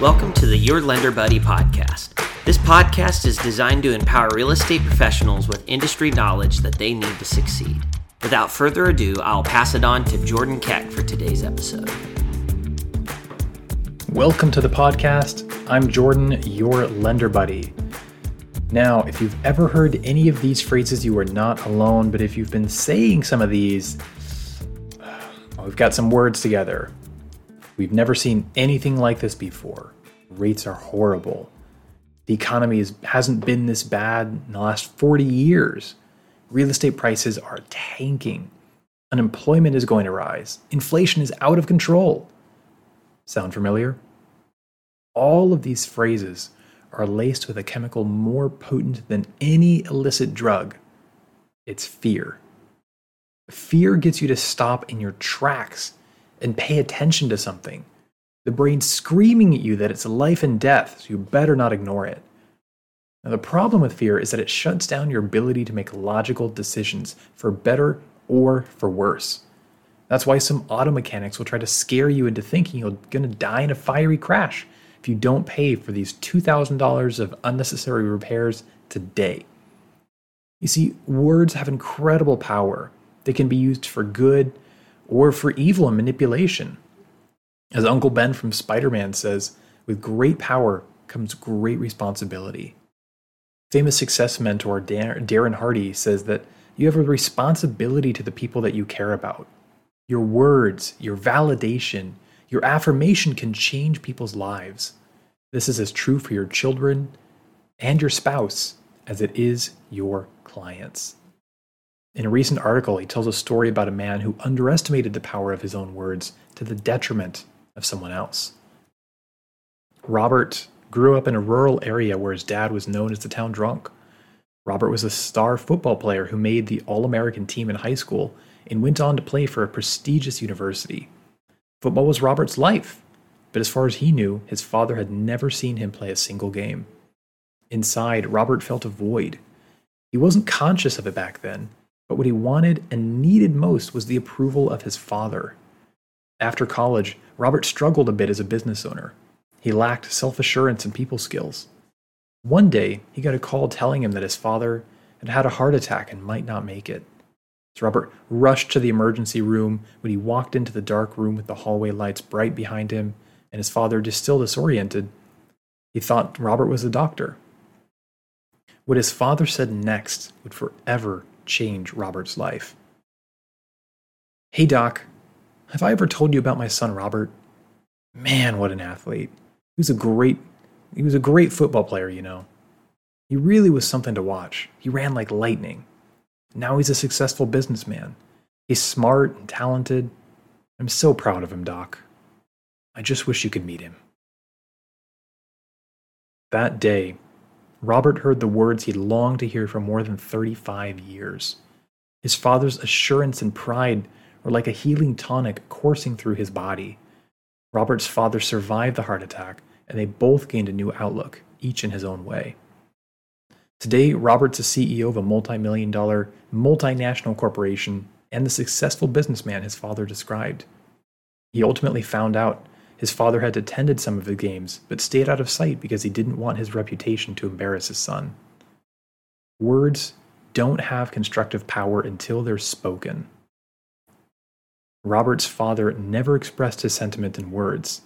Welcome to the Your Lender Buddy podcast. This podcast is designed to empower real estate professionals with industry knowledge that they need to succeed. Without further ado, I'll pass it on to Jordan Keck for today's episode. Welcome to the podcast. I'm Jordan, your lender buddy. Now, if you've ever heard any of these phrases, you are not alone, but if you've been saying some of these, we've got some words together. We've never seen anything like this before. Rates are horrible. The economy is, hasn't been this bad in the last 40 years. Real estate prices are tanking. Unemployment is going to rise. Inflation is out of control. Sound familiar? All of these phrases are laced with a chemical more potent than any illicit drug. It's fear. Fear gets you to stop in your tracks and pay attention to something. The brain's screaming at you that it's life and death, so you better not ignore it. Now, the problem with fear is that it shuts down your ability to make logical decisions for better or for worse. That's why some auto mechanics will try to scare you into thinking you're going to die in a fiery crash if you don't pay for these $2,000 of unnecessary repairs today. You see, words have incredible power. They can be used for good or for evil and manipulation. As Uncle Ben from Spider Man says, with great power comes great responsibility. Famous success mentor Darren Hardy says that you have a responsibility to the people that you care about. Your words, your validation, your affirmation can change people's lives. This is as true for your children and your spouse as it is your clients. In a recent article, he tells a story about a man who underestimated the power of his own words to the detriment of someone else. Robert grew up in a rural area where his dad was known as the town drunk. Robert was a star football player who made the All American team in high school and went on to play for a prestigious university. Football was Robert's life, but as far as he knew, his father had never seen him play a single game. Inside, Robert felt a void. He wasn't conscious of it back then, but what he wanted and needed most was the approval of his father. After college, Robert struggled a bit as a business owner. He lacked self assurance and people skills. One day, he got a call telling him that his father had had a heart attack and might not make it. So Robert rushed to the emergency room. When he walked into the dark room with the hallway lights bright behind him and his father just still disoriented, he thought Robert was a doctor. What his father said next would forever change Robert's life. Hey, Doc, have I ever told you about my son Robert? Man, what an athlete. He was a great he was a great football player, you know. He really was something to watch. He ran like lightning. Now he's a successful businessman. He's smart and talented. I'm so proud of him, Doc. I just wish you could meet him. That day, Robert heard the words he'd longed to hear for more than 35 years. His father's assurance and pride were like a healing tonic coursing through his body. Robert's father survived the heart attack, and they both gained a new outlook, each in his own way. Today, Robert's a CEO of a multi million dollar multinational corporation and the successful businessman his father described. He ultimately found out his father had attended some of the games, but stayed out of sight because he didn't want his reputation to embarrass his son. Words don't have constructive power until they're spoken. Robert's father never expressed his sentiment in words.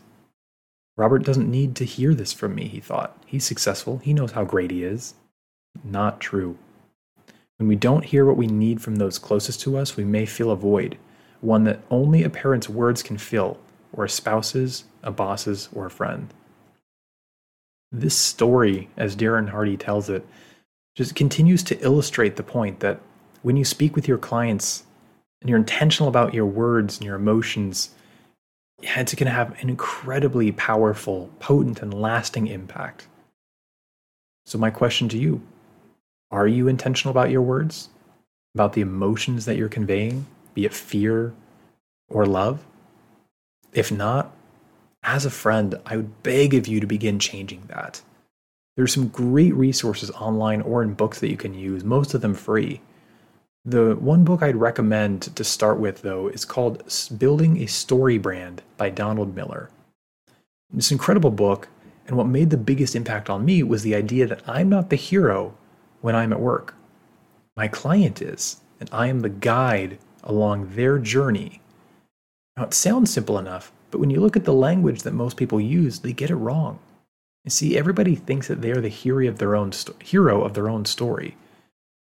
Robert doesn't need to hear this from me, he thought. He's successful, he knows how great he is. Not true. When we don't hear what we need from those closest to us, we may feel a void, one that only a parent's words can fill, or a spouse's, a boss's, or a friend. This story, as Darren Hardy tells it, just continues to illustrate the point that when you speak with your clients and you're intentional about your words and your emotions, it's going to have an incredibly powerful, potent, and lasting impact. So, my question to you are you intentional about your words? About the emotions that you're conveying, be it fear or love? If not, as a friend, I would beg of you to begin changing that. There's some great resources online or in books that you can use, most of them free. The one book I'd recommend to start with, though, is called Building a Story Brand by Donald Miller. This incredible book And what made the biggest impact on me was the idea that I'm not the hero when I'm at work. My client is, and I am the guide along their journey. Now, it sounds simple enough, but when you look at the language that most people use, they get it wrong. You see, everybody thinks that they are the hero of their own sto- hero of their own story.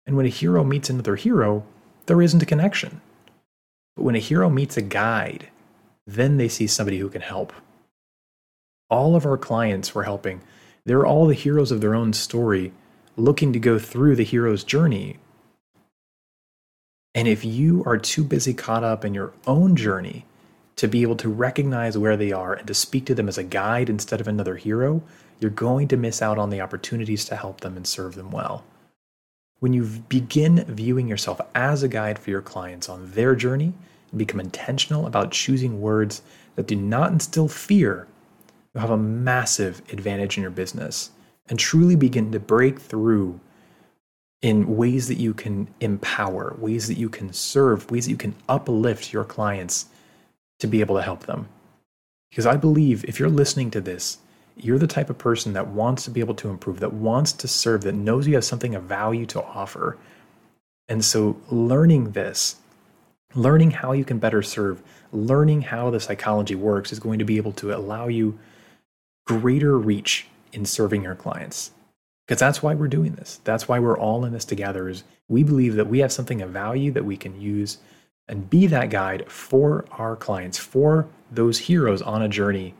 And when a hero meets another hero, there isn't a connection. But when a hero meets a guide, then they see somebody who can help. All of our clients we're helping, they're all the heroes of their own story, looking to go through the hero's journey. And if you are too busy caught up in your own journey to be able to recognize where they are and to speak to them as a guide instead of another hero, you're going to miss out on the opportunities to help them and serve them well. When you begin viewing yourself as a guide for your clients on their journey and become intentional about choosing words that do not instill fear, you'll have a massive advantage in your business and truly begin to break through in ways that you can empower, ways that you can serve, ways that you can uplift your clients to be able to help them. Because I believe if you're listening to this, you're the type of person that wants to be able to improve, that wants to serve, that knows you have something of value to offer. And so, learning this, learning how you can better serve, learning how the psychology works is going to be able to allow you greater reach in serving your clients. Because that's why we're doing this. That's why we're all in this together is we believe that we have something of value that we can use and be that guide for our clients, for those heroes on a journey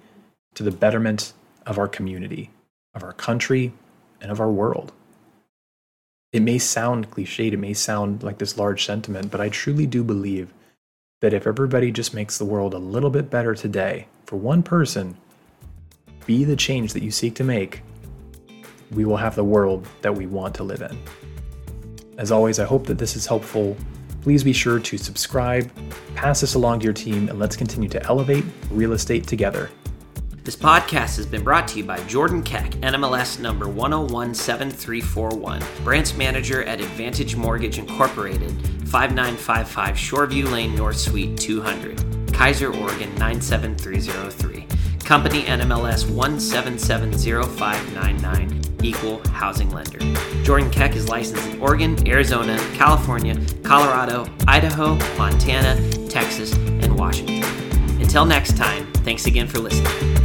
to the betterment of our community, of our country, and of our world. It may sound cliched, it may sound like this large sentiment, but I truly do believe that if everybody just makes the world a little bit better today for one person, be the change that you seek to make, we will have the world that we want to live in. As always, I hope that this is helpful. Please be sure to subscribe, pass this along to your team, and let's continue to elevate real estate together. This podcast has been brought to you by Jordan Keck, NMLS number 1017341, branch manager at Advantage Mortgage Incorporated, 5955 Shoreview Lane North Suite 200, Keizer, Oregon 97303. Company NMLS 1770599, equal housing lender. Jordan Keck is licensed in Oregon, Arizona, California, Colorado, Idaho, Montana, Texas, and Washington. Until next time, thanks again for listening.